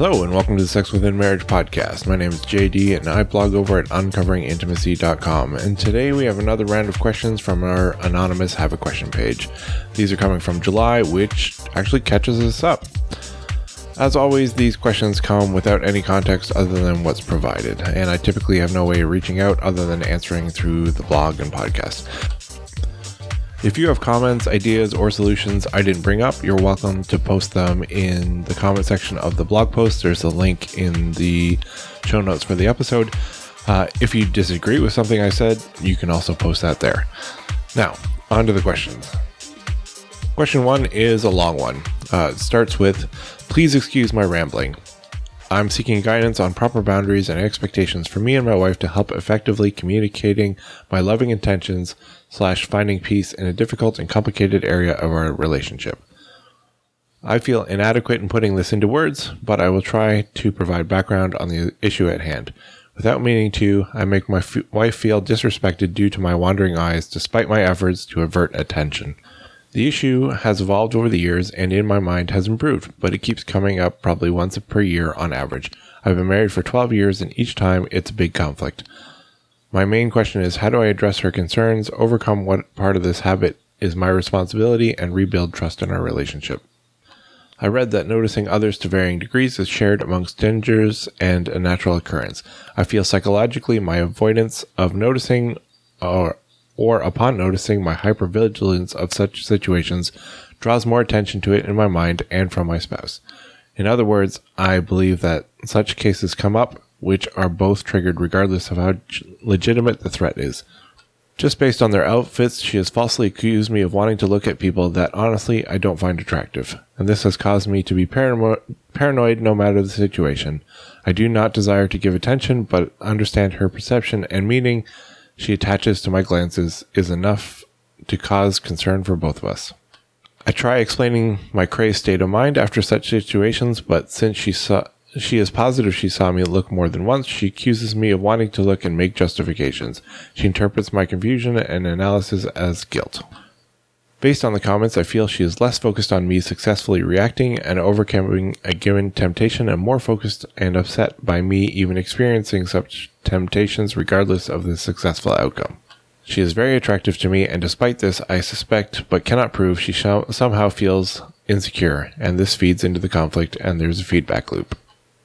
Hello, and welcome to the Sex Within Marriage podcast. My name is JD, and I blog over at uncoveringintimacy.com. And today we have another round of questions from our anonymous Have a Question page. These are coming from July, which actually catches us up. As always, these questions come without any context other than what's provided, and I typically have no way of reaching out other than answering through the blog and podcast. If you have comments, ideas, or solutions I didn't bring up, you're welcome to post them in the comment section of the blog post. There's a link in the show notes for the episode. Uh, if you disagree with something I said, you can also post that there. Now, on to the questions. Question one is a long one. Uh, it starts with Please excuse my rambling. I'm seeking guidance on proper boundaries and expectations for me and my wife to help effectively communicating my loving intentions slash finding peace in a difficult and complicated area of our relationship. I feel inadequate in putting this into words, but I will try to provide background on the issue at hand. Without meaning to, I make my f- wife feel disrespected due to my wandering eyes despite my efforts to avert attention. The issue has evolved over the years and in my mind has improved, but it keeps coming up probably once per year on average. I've been married for 12 years and each time it's a big conflict. My main question is how do I address her concerns, overcome what part of this habit is my responsibility, and rebuild trust in our relationship? I read that noticing others to varying degrees is shared amongst strangers and a natural occurrence. I feel psychologically my avoidance of noticing or or upon noticing my hypervigilance of such situations draws more attention to it in my mind and from my spouse. In other words, I believe that such cases come up, which are both triggered regardless of how legitimate the threat is. Just based on their outfits, she has falsely accused me of wanting to look at people that honestly I don't find attractive, and this has caused me to be parano- paranoid no matter the situation. I do not desire to give attention, but understand her perception and meaning she attaches to my glances is enough to cause concern for both of us. I try explaining my crazed state of mind after such situations, but since she saw she is positive she saw me look more than once, she accuses me of wanting to look and make justifications. She interprets my confusion and analysis as guilt. Based on the comments, I feel she is less focused on me successfully reacting and overcoming a given temptation and more focused and upset by me even experiencing such temptations regardless of the successful outcome. She is very attractive to me, and despite this, I suspect but cannot prove she sh- somehow feels insecure, and this feeds into the conflict, and there's a feedback loop.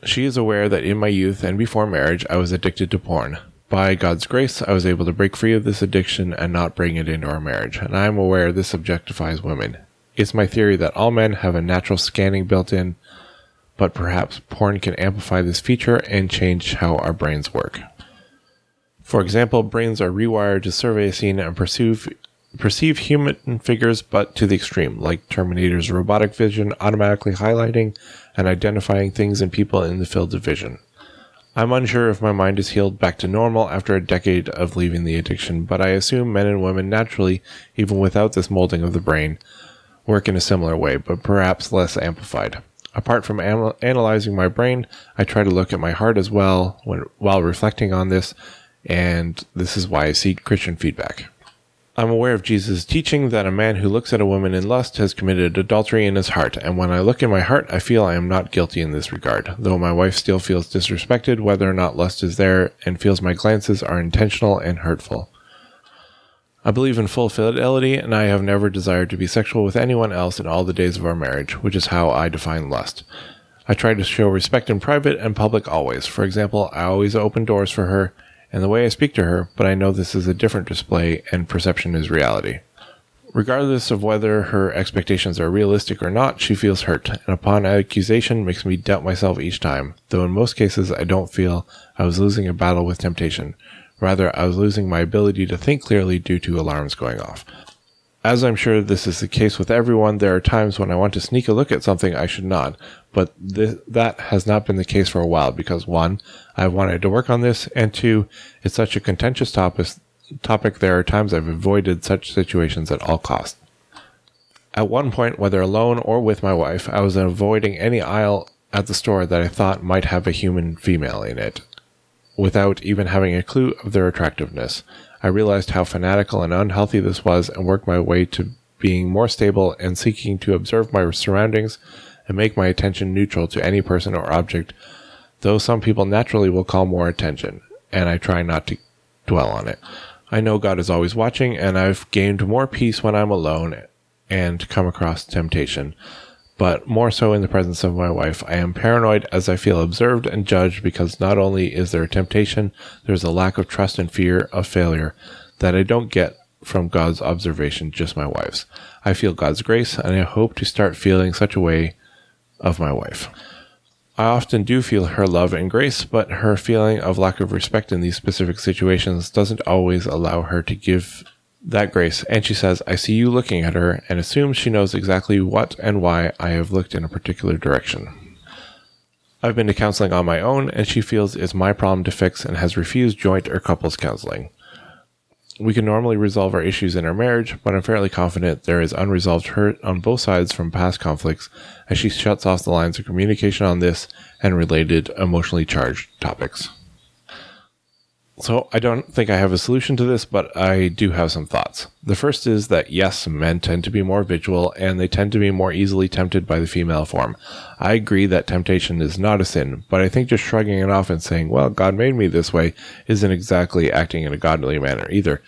She is aware that in my youth and before marriage, I was addicted to porn. By God's grace, I was able to break free of this addiction and not bring it into our marriage, and I am aware this objectifies women. It's my theory that all men have a natural scanning built in, but perhaps porn can amplify this feature and change how our brains work. For example, brains are rewired to survey a scene and perceive, perceive human figures, but to the extreme, like Terminator's robotic vision automatically highlighting and identifying things and people in the field of vision. I'm unsure if my mind is healed back to normal after a decade of leaving the addiction, but I assume men and women naturally, even without this molding of the brain, work in a similar way, but perhaps less amplified. Apart from anal- analyzing my brain, I try to look at my heart as well when, while reflecting on this, and this is why I seek Christian feedback. I'm aware of Jesus' teaching that a man who looks at a woman in lust has committed adultery in his heart, and when I look in my heart, I feel I am not guilty in this regard, though my wife still feels disrespected whether or not lust is there and feels my glances are intentional and hurtful. I believe in full fidelity, and I have never desired to be sexual with anyone else in all the days of our marriage, which is how I define lust. I try to show respect in private and public always. For example, I always open doors for her and the way I speak to her, but I know this is a different display and perception is reality. Regardless of whether her expectations are realistic or not, she feels hurt, and upon accusation makes me doubt myself each time, though in most cases I don't feel I was losing a battle with temptation. Rather, I was losing my ability to think clearly due to alarms going off. As I'm sure this is the case with everyone, there are times when I want to sneak a look at something I should not, but th- that has not been the case for a while because one, I've wanted to work on this, and two, it's such a contentious topic. Topic. There are times I've avoided such situations at all costs. At one point, whether alone or with my wife, I was avoiding any aisle at the store that I thought might have a human female in it, without even having a clue of their attractiveness. I realized how fanatical and unhealthy this was and worked my way to being more stable and seeking to observe my surroundings and make my attention neutral to any person or object, though some people naturally will call more attention, and I try not to dwell on it. I know God is always watching, and I've gained more peace when I'm alone and come across temptation but more so in the presence of my wife. I am paranoid as I feel observed and judged because not only is there a temptation, there's a lack of trust and fear of failure that I don't get from God's observation, just my wife's. I feel God's grace and I hope to start feeling such a way of my wife. I often do feel her love and grace, but her feeling of lack of respect in these specific situations doesn't always allow her to give that grace, and she says, I see you looking at her, and assumes she knows exactly what and why I have looked in a particular direction. I've been to counseling on my own, and she feels it's my problem to fix and has refused joint or couples counseling. We can normally resolve our issues in our marriage, but I'm fairly confident there is unresolved hurt on both sides from past conflicts as she shuts off the lines of communication on this and related emotionally charged topics. So I don't think I have a solution to this, but I do have some thoughts. The first is that yes, men tend to be more visual and they tend to be more easily tempted by the female form. I agree that temptation is not a sin, but I think just shrugging it off and saying, well, God made me this way isn't exactly acting in a godly manner either.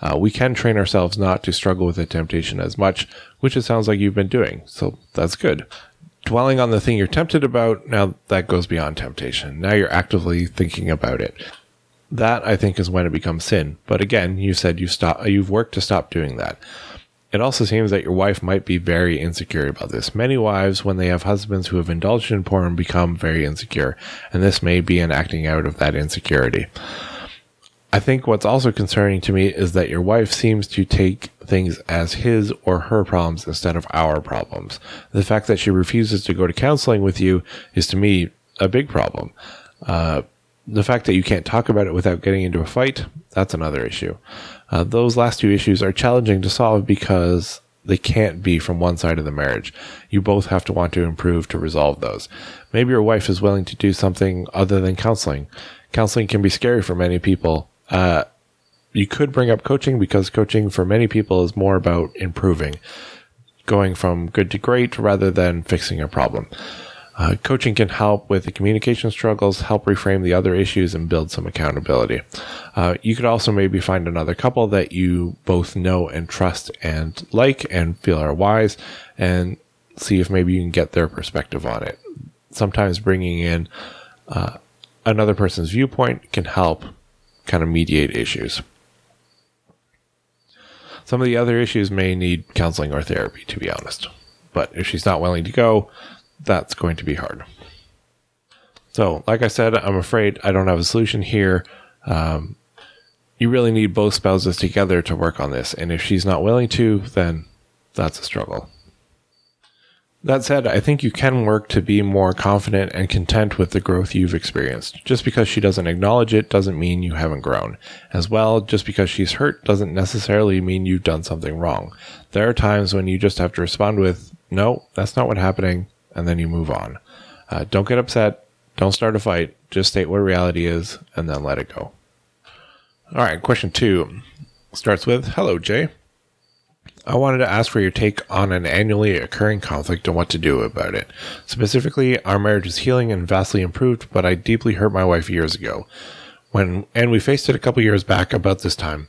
Uh, we can train ourselves not to struggle with the temptation as much, which it sounds like you've been doing. So that's good dwelling on the thing you're tempted about, now that goes beyond temptation. Now you're actively thinking about it. That I think is when it becomes sin. But again, you said you stop you've worked to stop doing that. It also seems that your wife might be very insecure about this. Many wives, when they have husbands who have indulged in porn, become very insecure, and this may be an acting out of that insecurity. I think what's also concerning to me is that your wife seems to take things as his or her problems instead of our problems. The fact that she refuses to go to counseling with you is to me a big problem. Uh, the fact that you can't talk about it without getting into a fight, that's another issue. Uh, those last two issues are challenging to solve because they can't be from one side of the marriage. You both have to want to improve to resolve those. Maybe your wife is willing to do something other than counseling. Counseling can be scary for many people. Uh, you could bring up coaching because coaching for many people is more about improving, going from good to great rather than fixing a problem. Uh, coaching can help with the communication struggles, help reframe the other issues, and build some accountability. Uh, you could also maybe find another couple that you both know and trust and like and feel are wise, and see if maybe you can get their perspective on it. Sometimes bringing in uh, another person's viewpoint can help kind of mediate issues. Some of the other issues may need counseling or therapy, to be honest. But if she's not willing to go, that's going to be hard. So, like I said, I'm afraid I don't have a solution here. Um, you really need both spouses together to work on this. And if she's not willing to, then that's a struggle. That said, I think you can work to be more confident and content with the growth you've experienced. Just because she doesn't acknowledge it doesn't mean you haven't grown. As well, just because she's hurt doesn't necessarily mean you've done something wrong. There are times when you just have to respond with, no, that's not what's happening and then you move on. Uh, don't get upset. Don't start a fight. Just state what reality is and then let it go. All right, question two starts with Hello, Jay. I wanted to ask for your take on an annually occurring conflict and what to do about it. Specifically, our marriage is healing and vastly improved, but I deeply hurt my wife years ago. When and we faced it a couple years back about this time.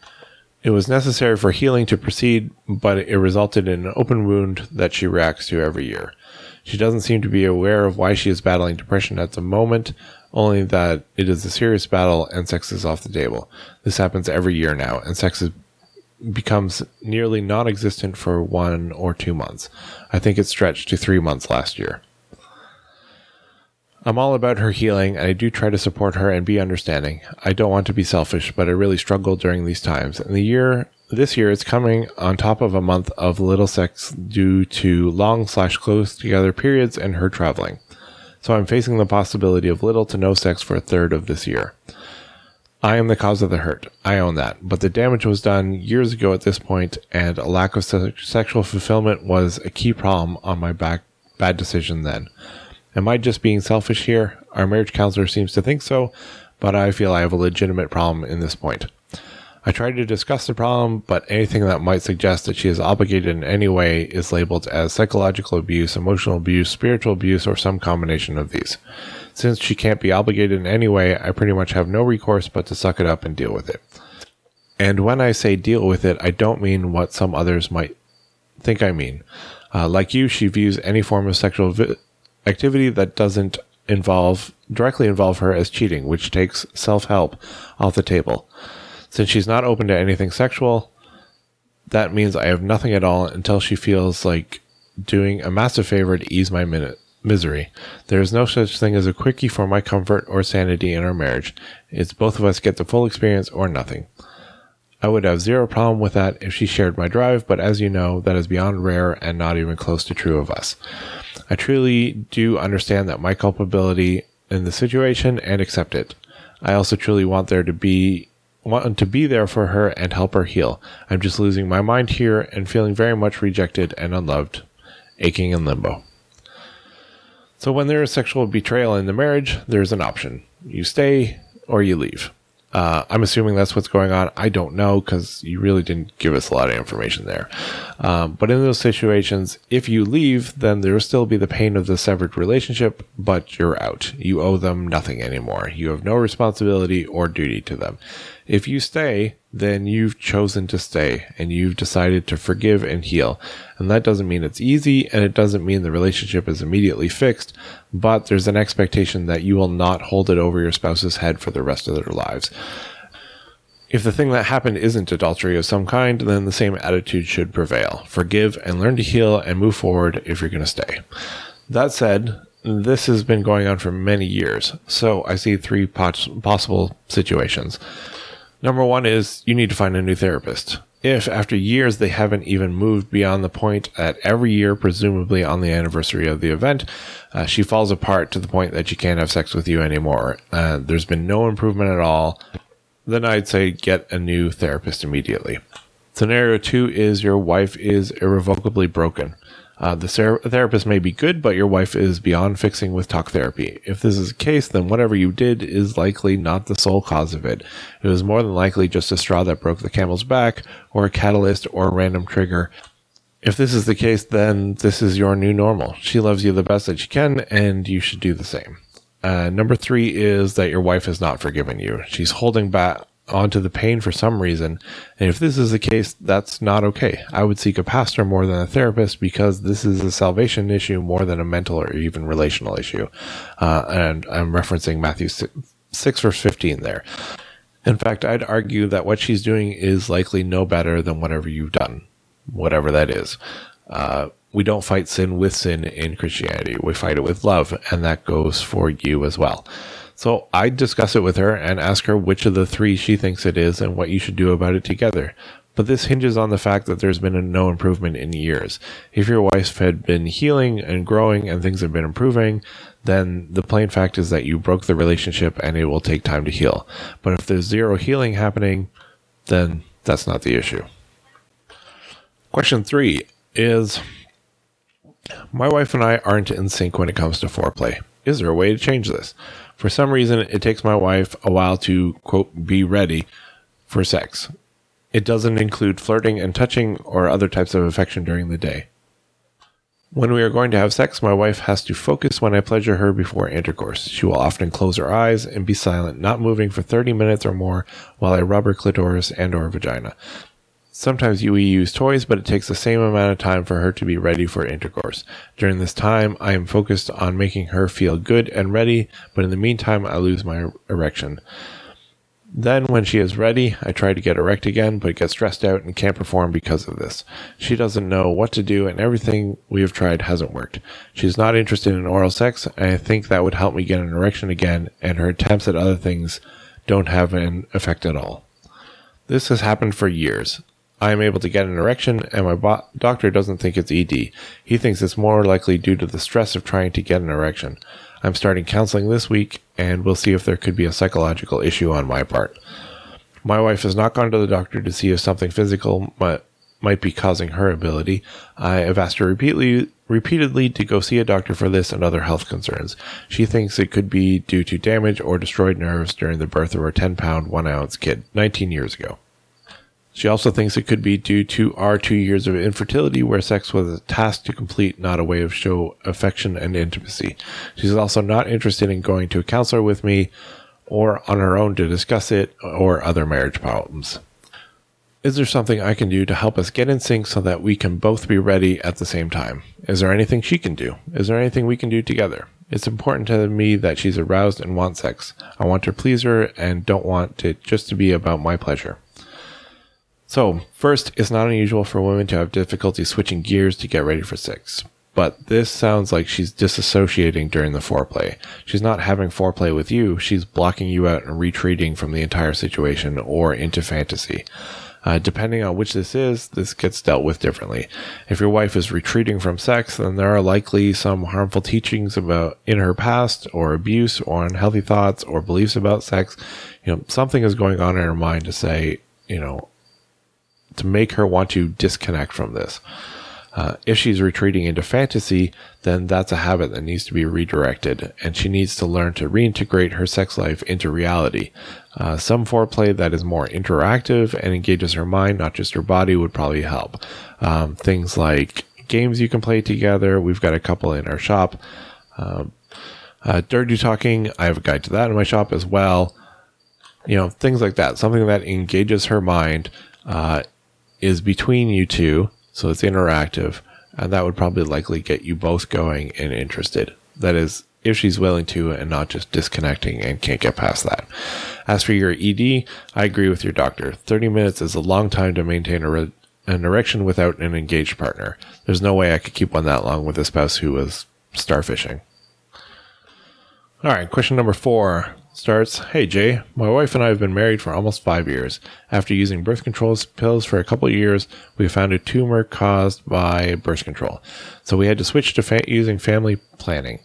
It was necessary for healing to proceed, but it resulted in an open wound that she reacts to every year. She doesn't seem to be aware of why she is battling depression at the moment, only that it is a serious battle and sex is off the table. This happens every year now, and sex is, becomes nearly non existent for one or two months. I think it stretched to three months last year. I'm all about her healing, and I do try to support her and be understanding. I don't want to be selfish, but I really struggle during these times. And the year this year it's coming on top of a month of little sex due to long slash close together periods and her traveling. So I'm facing the possibility of little to no sex for a third of this year. I am the cause of the hurt. I own that. But the damage was done years ago at this point, and a lack of se- sexual fulfillment was a key problem on my back bad decision then. Am I just being selfish here? Our marriage counselor seems to think so, but I feel I have a legitimate problem in this point. I try to discuss the problem, but anything that might suggest that she is obligated in any way is labeled as psychological abuse, emotional abuse, spiritual abuse, or some combination of these. Since she can't be obligated in any way, I pretty much have no recourse but to suck it up and deal with it. And when I say deal with it, I don't mean what some others might think I mean. Uh, like you, she views any form of sexual vi- activity that doesn't involve directly involve her as cheating, which takes self help off the table. Since she's not open to anything sexual, that means I have nothing at all until she feels like doing a massive favor to ease my minute misery. There is no such thing as a quickie for my comfort or sanity in our marriage. It's both of us get the full experience or nothing. I would have zero problem with that if she shared my drive, but as you know, that is beyond rare and not even close to true of us. I truly do understand that my culpability in the situation and accept it. I also truly want there to be want to be there for her and help her heal. I'm just losing my mind here and feeling very much rejected and unloved, aching in limbo. So when there is sexual betrayal in the marriage, there's an option. You stay or you leave. Uh, I'm assuming that's what's going on. I don't know because you really didn't give us a lot of information there. Um, but in those situations, if you leave, then there will still be the pain of the severed relationship, but you're out. You owe them nothing anymore. You have no responsibility or duty to them. If you stay, then you've chosen to stay and you've decided to forgive and heal. And that doesn't mean it's easy and it doesn't mean the relationship is immediately fixed, but there's an expectation that you will not hold it over your spouse's head for the rest of their lives. If the thing that happened isn't adultery of some kind, then the same attitude should prevail. Forgive and learn to heal and move forward if you're going to stay. That said, this has been going on for many years, so I see three possible situations. Number one is you need to find a new therapist. If after years they haven't even moved beyond the point that every year, presumably on the anniversary of the event, uh, she falls apart to the point that she can't have sex with you anymore, uh, there's been no improvement at all, then I'd say get a new therapist immediately. Scenario two is your wife is irrevocably broken. Uh, the ser- therapist may be good, but your wife is beyond fixing with talk therapy. If this is the case, then whatever you did is likely not the sole cause of it. It was more than likely just a straw that broke the camel's back, or a catalyst, or a random trigger. If this is the case, then this is your new normal. She loves you the best that she can, and you should do the same. Uh, number three is that your wife has not forgiven you. She's holding back onto the pain for some reason. And if this is the case, that's not okay. I would seek a pastor more than a therapist because this is a salvation issue more than a mental or even relational issue. Uh, and I'm referencing Matthew 6, 6 verse 15 there. In fact, I'd argue that what she's doing is likely no better than whatever you've done, whatever that is. Uh, we don't fight sin with sin in Christianity. We fight it with love, and that goes for you as well. So I discuss it with her and ask her which of the three she thinks it is and what you should do about it together. But this hinges on the fact that there's been no improvement in years. If your wife had been healing and growing and things have been improving, then the plain fact is that you broke the relationship and it will take time to heal. But if there's zero healing happening, then that's not the issue. Question three is My wife and I aren't in sync when it comes to foreplay. Is there a way to change this? For some reason, it takes my wife a while to, quote, be ready for sex. It doesn't include flirting and touching or other types of affection during the day. When we are going to have sex, my wife has to focus when I pleasure her before intercourse. She will often close her eyes and be silent, not moving for 30 minutes or more while I rub her clitoris and or vagina. Sometimes we use toys, but it takes the same amount of time for her to be ready for intercourse. During this time, I am focused on making her feel good and ready, but in the meantime, I lose my erection. Then, when she is ready, I try to get erect again, but get stressed out and can't perform because of this. She doesn't know what to do, and everything we have tried hasn't worked. She's not interested in oral sex, and I think that would help me get an erection again, and her attempts at other things don't have an effect at all. This has happened for years. I am able to get an erection, and my bo- doctor doesn't think it's ED. He thinks it's more likely due to the stress of trying to get an erection. I'm starting counseling this week, and we'll see if there could be a psychological issue on my part. My wife has not gone to the doctor to see if something physical might, might be causing her ability. I have asked her repeatedly, repeatedly to go see a doctor for this and other health concerns. She thinks it could be due to damage or destroyed nerves during the birth of her 10 pound, 1 ounce kid 19 years ago. She also thinks it could be due to our two years of infertility, where sex was a task to complete, not a way of show affection and intimacy. She's also not interested in going to a counselor with me or on her own to discuss it or other marriage problems. Is there something I can do to help us get in sync so that we can both be ready at the same time? Is there anything she can do? Is there anything we can do together? It's important to me that she's aroused and wants sex. I want to please her and don't want it just to be about my pleasure. So, first, it's not unusual for women to have difficulty switching gears to get ready for sex. But this sounds like she's disassociating during the foreplay. She's not having foreplay with you, she's blocking you out and retreating from the entire situation or into fantasy. Uh, depending on which this is, this gets dealt with differently. If your wife is retreating from sex, then there are likely some harmful teachings about in her past, or abuse, or unhealthy thoughts, or beliefs about sex. You know, something is going on in her mind to say, you know, to make her want to disconnect from this. Uh, if she's retreating into fantasy, then that's a habit that needs to be redirected, and she needs to learn to reintegrate her sex life into reality. Uh, some foreplay that is more interactive and engages her mind, not just her body, would probably help. Um, things like games you can play together. We've got a couple in our shop. Um, uh, dirty talking. I have a guide to that in my shop as well. You know, things like that. Something that engages her mind uh, is between you two so it's interactive, and that would probably likely get you both going and interested. That is, if she's willing to and not just disconnecting and can't get past that. As for your ED, I agree with your doctor. 30 minutes is a long time to maintain re- an erection without an engaged partner. There's no way I could keep one that long with a spouse who was starfishing. All right, question number four starts Hey Jay, my wife and I have been married for almost five years. After using birth control pills for a couple years, we found a tumor caused by birth control. So we had to switch to fa- using family planning.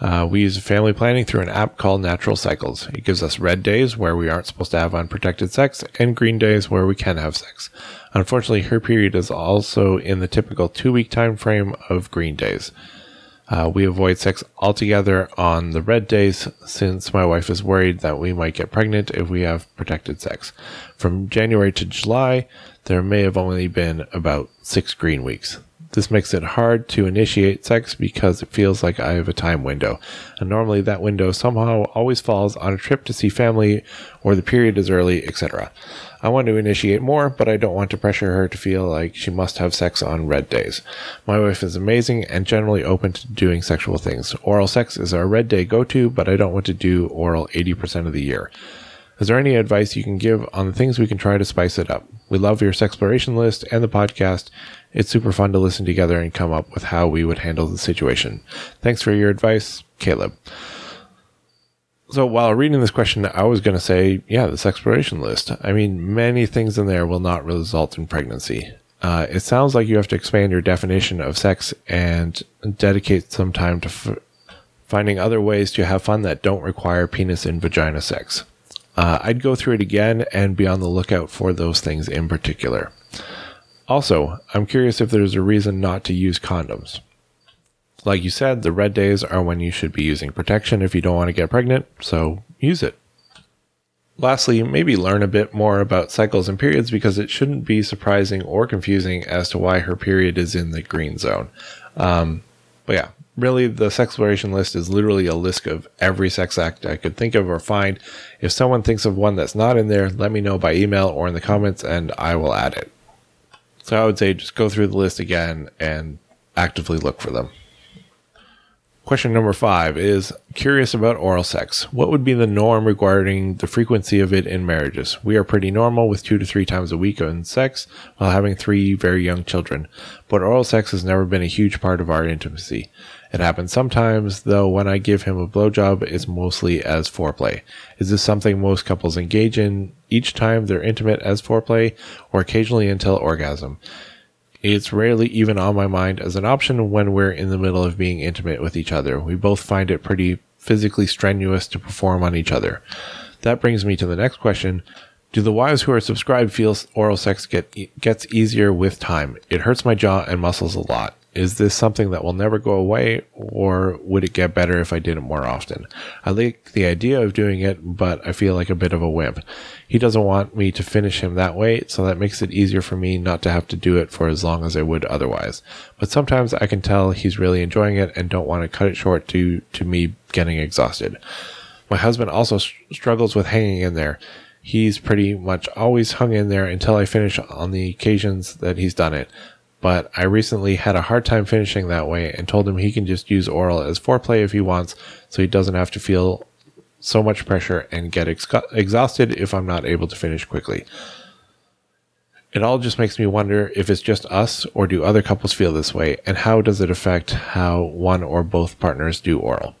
Uh, we use family planning through an app called Natural Cycles. It gives us red days where we aren't supposed to have unprotected sex and green days where we can have sex. Unfortunately, her period is also in the typical two week time frame of green days. Uh, we avoid sex altogether on the red days since my wife is worried that we might get pregnant if we have protected sex. From January to July, there may have only been about six green weeks. This makes it hard to initiate sex because it feels like I have a time window. And normally that window somehow always falls on a trip to see family or the period is early, etc. I want to initiate more, but I don't want to pressure her to feel like she must have sex on red days. My wife is amazing and generally open to doing sexual things. Oral sex is our red day go to, but I don't want to do oral 80% of the year. Is there any advice you can give on the things we can try to spice it up? We love your sexploration list and the podcast. It's super fun to listen together and come up with how we would handle the situation. Thanks for your advice, Caleb. So while reading this question, I was going to say, yeah, this exploration list. I mean, many things in there will not result in pregnancy. Uh, it sounds like you have to expand your definition of sex and dedicate some time to f- finding other ways to have fun that don't require penis and vagina sex. Uh, I'd go through it again and be on the lookout for those things in particular. Also, I'm curious if there's a reason not to use condoms. Like you said, the red days are when you should be using protection if you don't want to get pregnant, so use it. Lastly, maybe learn a bit more about cycles and periods because it shouldn't be surprising or confusing as to why her period is in the green zone. Um, but yeah, really, the sexploration list is literally a list of every sex act I could think of or find. If someone thinks of one that's not in there, let me know by email or in the comments and I will add it. So I would say just go through the list again and actively look for them. Question number five is curious about oral sex. What would be the norm regarding the frequency of it in marriages? We are pretty normal with two to three times a week on sex while having three very young children, but oral sex has never been a huge part of our intimacy. It happens sometimes, though when I give him a blowjob, it's mostly as foreplay. Is this something most couples engage in each time they're intimate as foreplay, or occasionally until orgasm? It's rarely even on my mind as an option when we're in the middle of being intimate with each other. We both find it pretty physically strenuous to perform on each other. That brings me to the next question. Do the wives who are subscribed feel oral sex get gets easier with time? It hurts my jaw and muscles a lot. Is this something that will never go away, or would it get better if I did it more often? I like the idea of doing it, but I feel like a bit of a wimp. He doesn't want me to finish him that way, so that makes it easier for me not to have to do it for as long as I would otherwise. But sometimes I can tell he's really enjoying it and don't want to cut it short due to me getting exhausted. My husband also struggles with hanging in there. He's pretty much always hung in there until I finish on the occasions that he's done it but I recently had a hard time finishing that way and told him he can just use oral as foreplay if he wants so he doesn't have to feel so much pressure and get ex- exhausted if I'm not able to finish quickly. It all just makes me wonder if it's just us or do other couples feel this way and how does it affect how one or both partners do oral.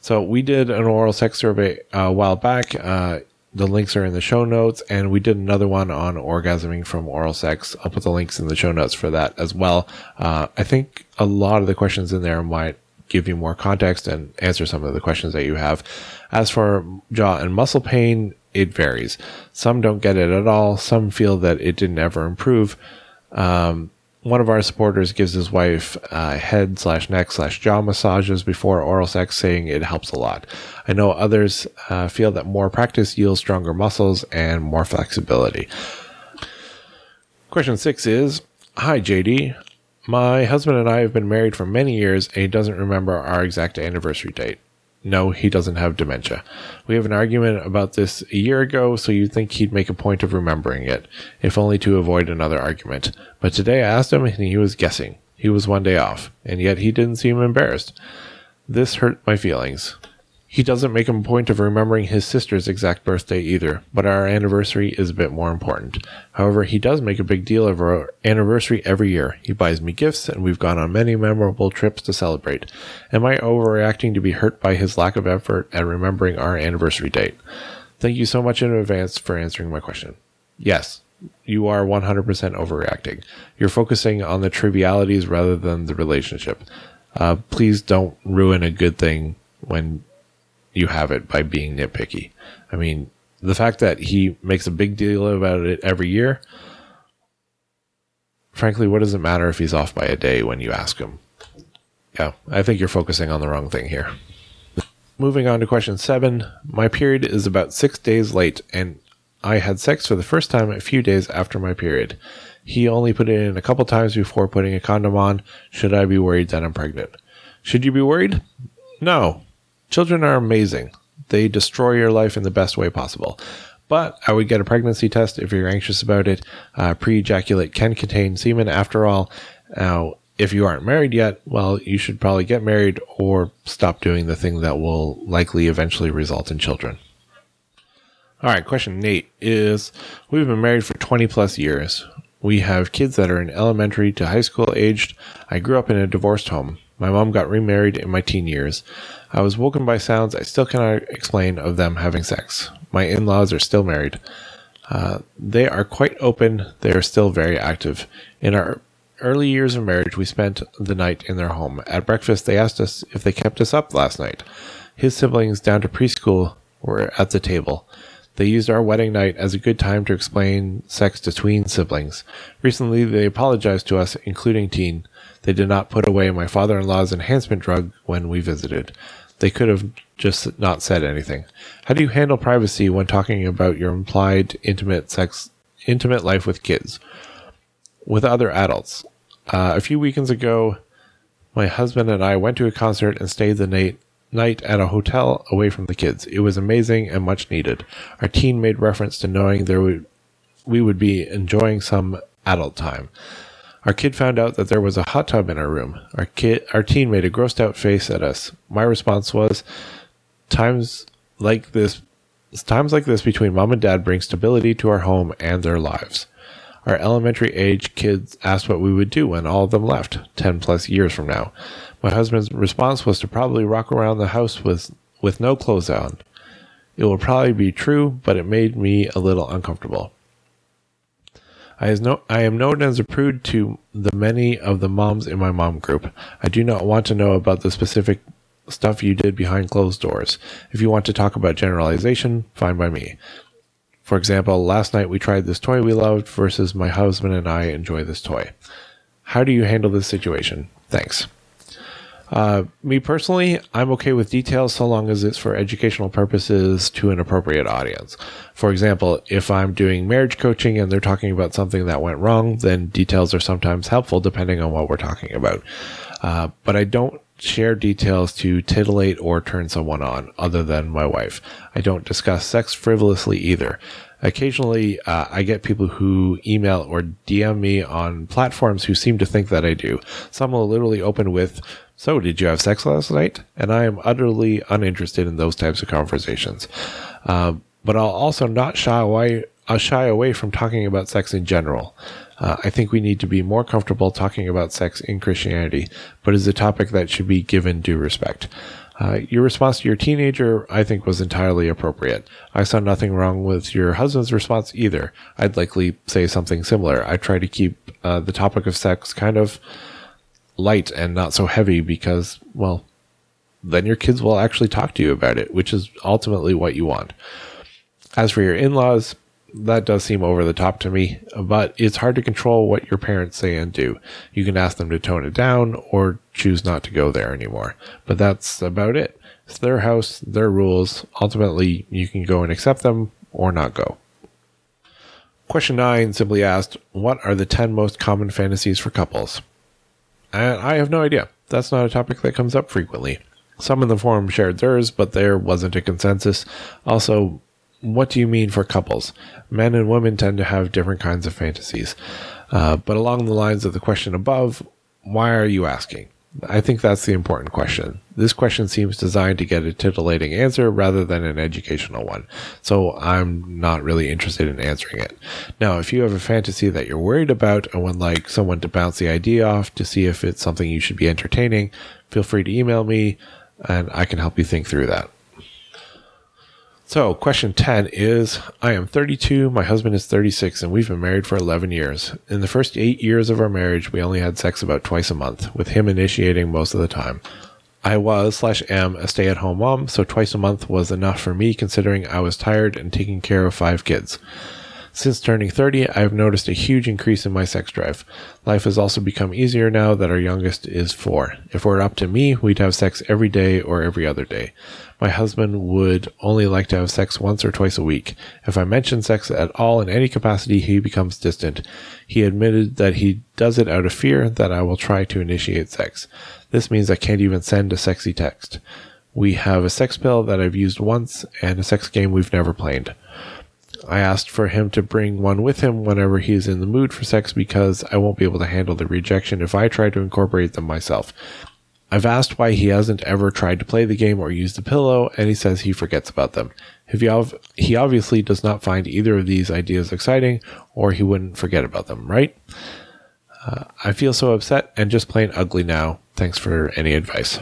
So we did an oral sex survey a while back. Uh, the links are in the show notes, and we did another one on orgasming from oral sex. I'll put the links in the show notes for that as well. Uh, I think a lot of the questions in there might give you more context and answer some of the questions that you have. As for jaw and muscle pain, it varies. Some don't get it at all. Some feel that it didn't ever improve. Um, one of our supporters gives his wife uh, head slash neck slash jaw massages before oral sex, saying it helps a lot. I know others uh, feel that more practice yields stronger muscles and more flexibility. Question six is Hi, JD. My husband and I have been married for many years, and he doesn't remember our exact anniversary date. No, he doesn't have dementia. We have an argument about this a year ago, so you'd think he'd make a point of remembering it, if only to avoid another argument. But today I asked him, and he was guessing. He was one day off, and yet he didn't seem embarrassed. This hurt my feelings. He doesn't make a point of remembering his sister's exact birthday either, but our anniversary is a bit more important. However, he does make a big deal of our anniversary every year. He buys me gifts, and we've gone on many memorable trips to celebrate. Am I overreacting to be hurt by his lack of effort at remembering our anniversary date? Thank you so much in advance for answering my question. Yes, you are 100% overreacting. You're focusing on the trivialities rather than the relationship. Uh, please don't ruin a good thing when you have it by being nitpicky. I mean, the fact that he makes a big deal about it every year, frankly, what does it matter if he's off by a day when you ask him? Yeah, I think you're focusing on the wrong thing here. Moving on to question seven. My period is about six days late, and I had sex for the first time a few days after my period. He only put it in a couple times before putting a condom on. Should I be worried that I'm pregnant? Should you be worried? No. Children are amazing. They destroy your life in the best way possible. But I would get a pregnancy test if you're anxious about it. Uh, Pre ejaculate can contain semen after all. Now, if you aren't married yet, well, you should probably get married or stop doing the thing that will likely eventually result in children. All right, question eight is We've been married for 20 plus years. We have kids that are in elementary to high school aged. I grew up in a divorced home. My mom got remarried in my teen years. I was woken by sounds I still cannot explain of them having sex. My in laws are still married. Uh, they are quite open. They are still very active. In our early years of marriage, we spent the night in their home. At breakfast, they asked us if they kept us up last night. His siblings, down to preschool, were at the table. They used our wedding night as a good time to explain sex to tween siblings. Recently, they apologized to us, including teen. They did not put away my father in law's enhancement drug when we visited. They could have just not said anything. How do you handle privacy when talking about your implied intimate sex, intimate life with kids, with other adults? Uh, a few weekends ago, my husband and I went to a concert and stayed the night night at a hotel away from the kids. It was amazing and much needed. Our teen made reference to knowing there would we would be enjoying some adult time. Our kid found out that there was a hot tub in our room. Our kid, our teen made a grossed out face at us. My response was, "Times like this, times like this between mom and dad bring stability to our home and their lives." Our elementary age kids asked what we would do when all of them left, 10 plus years from now. My husband's response was to probably rock around the house with, with no clothes on. It will probably be true, but it made me a little uncomfortable. I, no, I am known as a prude to the many of the moms in my mom group. I do not want to know about the specific stuff you did behind closed doors. If you want to talk about generalization, fine by me. For example, last night we tried this toy we loved versus my husband and I enjoy this toy. How do you handle this situation? Thanks. Uh, me personally, I'm okay with details so long as it's for educational purposes to an appropriate audience. For example, if I'm doing marriage coaching and they're talking about something that went wrong, then details are sometimes helpful depending on what we're talking about. Uh, but I don't share details to titillate or turn someone on, other than my wife. I don't discuss sex frivolously either. Occasionally, uh, I get people who email or DM me on platforms who seem to think that I do. Some will literally open with, So, did you have sex last night? And I am utterly uninterested in those types of conversations. Uh, but I'll also not shy away, I'll shy away from talking about sex in general. Uh, I think we need to be more comfortable talking about sex in Christianity, but is a topic that should be given due respect. Uh, your response to your teenager, I think, was entirely appropriate. I saw nothing wrong with your husband's response either. I'd likely say something similar. I try to keep uh, the topic of sex kind of light and not so heavy because, well, then your kids will actually talk to you about it, which is ultimately what you want. As for your in laws, that does seem over the top to me, but it's hard to control what your parents say and do. You can ask them to tone it down or choose not to go there anymore. But that's about it. It's their house, their rules. Ultimately, you can go and accept them or not go. Question 9 simply asked, What are the 10 most common fantasies for couples? And I have no idea. That's not a topic that comes up frequently. Some in the forum shared theirs, but there wasn't a consensus. Also, what do you mean for couples? Men and women tend to have different kinds of fantasies. Uh, but along the lines of the question above, why are you asking? I think that's the important question. This question seems designed to get a titillating answer rather than an educational one. So I'm not really interested in answering it. Now, if you have a fantasy that you're worried about and would like someone to bounce the idea off to see if it's something you should be entertaining, feel free to email me and I can help you think through that. So, question 10 is I am 32, my husband is 36, and we've been married for 11 years. In the first eight years of our marriage, we only had sex about twice a month, with him initiating most of the time. I was slash am a stay at home mom, so twice a month was enough for me considering I was tired and taking care of five kids. Since turning 30, I have noticed a huge increase in my sex drive. Life has also become easier now that our youngest is four. If it were up to me, we'd have sex every day or every other day. My husband would only like to have sex once or twice a week. If I mention sex at all in any capacity, he becomes distant. He admitted that he does it out of fear that I will try to initiate sex. This means I can't even send a sexy text. We have a sex pill that I've used once and a sex game we've never played. I asked for him to bring one with him whenever he's in the mood for sex because I won't be able to handle the rejection if I try to incorporate them myself. I've asked why he hasn't ever tried to play the game or use the pillow, and he says he forgets about them. He obviously does not find either of these ideas exciting, or he wouldn't forget about them, right? Uh, I feel so upset and just plain ugly now. Thanks for any advice.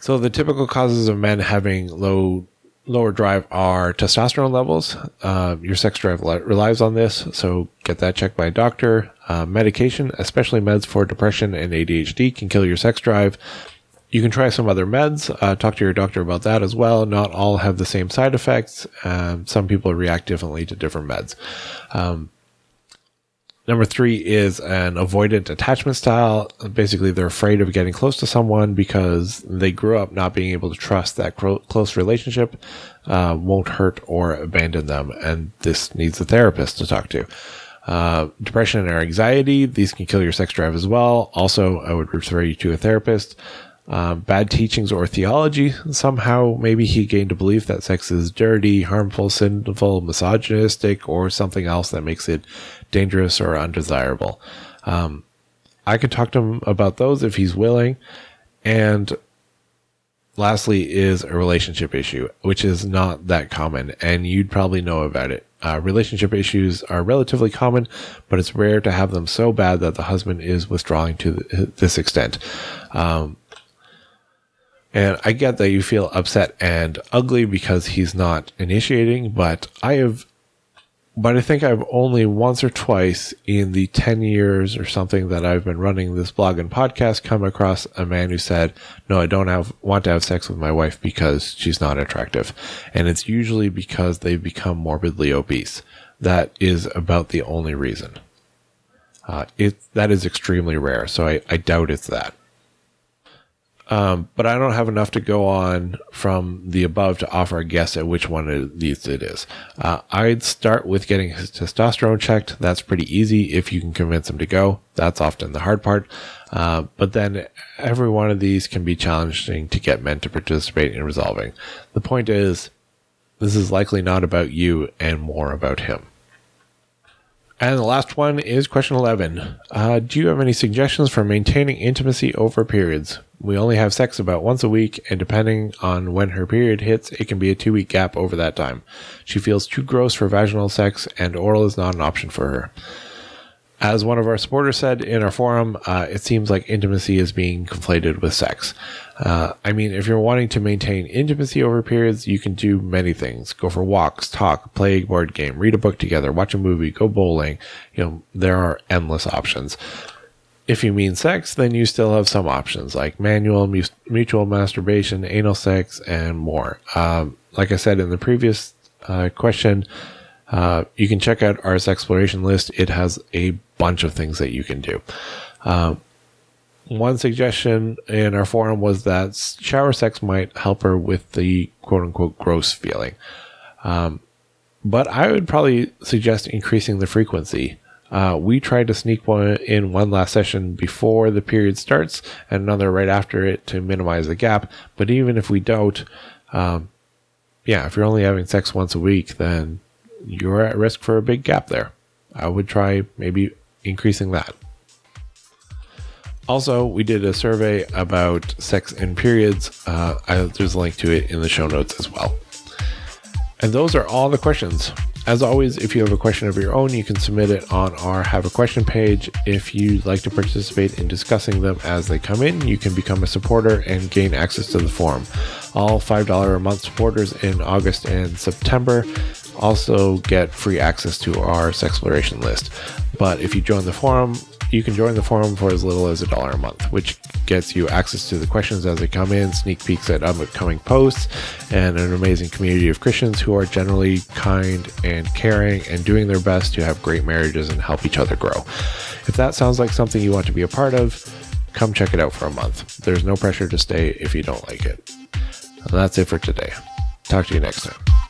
So, the typical causes of men having low lower drive are testosterone levels. Uh, your sex drive relies on this, so get that checked by a doctor. Uh, medication, especially meds for depression and ADHD, can kill your sex drive. You can try some other meds. Uh, talk to your doctor about that as well. Not all have the same side effects. Um, some people react differently to different meds. Um, Number three is an avoidant attachment style. Basically, they're afraid of getting close to someone because they grew up not being able to trust that close relationship uh, won't hurt or abandon them. And this needs a therapist to talk to. Uh, depression and anxiety, these can kill your sex drive as well. Also, I would refer you to a therapist. Um, bad teachings or theology. Somehow, maybe he gained a belief that sex is dirty, harmful, sinful, misogynistic, or something else that makes it dangerous or undesirable. Um, I could talk to him about those if he's willing. And lastly, is a relationship issue, which is not that common, and you'd probably know about it. Uh, relationship issues are relatively common, but it's rare to have them so bad that the husband is withdrawing to this extent. Um, and I get that you feel upset and ugly because he's not initiating, but I have, but I think I've only once or twice in the 10 years or something that I've been running this blog and podcast come across a man who said, no, I don't have, want to have sex with my wife because she's not attractive. And it's usually because they've become morbidly obese. That is about the only reason. Uh, it that is extremely rare, so I, I doubt it's that. Um, but I don't have enough to go on from the above to offer a guess at which one of these it is. Uh, I'd start with getting his testosterone checked. That's pretty easy if you can convince him to go. That's often the hard part. Uh, but then every one of these can be challenging to get men to participate in resolving. The point is, this is likely not about you and more about him. And the last one is question 11. Uh, do you have any suggestions for maintaining intimacy over periods? We only have sex about once a week, and depending on when her period hits, it can be a two week gap over that time. She feels too gross for vaginal sex, and oral is not an option for her. As one of our supporters said in our forum, uh, it seems like intimacy is being conflated with sex. Uh, I mean, if you're wanting to maintain intimacy over periods, you can do many things. Go for walks, talk, play a board game, read a book together, watch a movie, go bowling. You know, there are endless options. If you mean sex, then you still have some options like manual, mu- mutual masturbation, anal sex, and more. Um, like I said in the previous uh, question, uh, you can check out our exploration list. It has a bunch of things that you can do. Uh, one suggestion in our forum was that shower sex might help her with the quote unquote gross feeling. Um, but I would probably suggest increasing the frequency. Uh, we tried to sneak one in one last session before the period starts and another right after it to minimize the gap. But even if we don't, um, yeah, if you're only having sex once a week, then you're at risk for a big gap there. I would try maybe increasing that. Also, we did a survey about sex and periods. Uh, I, there's a link to it in the show notes as well. And those are all the questions. As always, if you have a question of your own, you can submit it on our Have a Question page. If you'd like to participate in discussing them as they come in, you can become a supporter and gain access to the forum. All $5 a month supporters in August and September also get free access to our sex exploration list. But if you join the forum, you can join the forum for as little as a dollar a month, which gets you access to the questions as they come in, sneak peeks at upcoming posts, and an amazing community of Christians who are generally kind and caring and doing their best to have great marriages and help each other grow. If that sounds like something you want to be a part of, come check it out for a month. There's no pressure to stay if you don't like it. And that's it for today. Talk to you next time.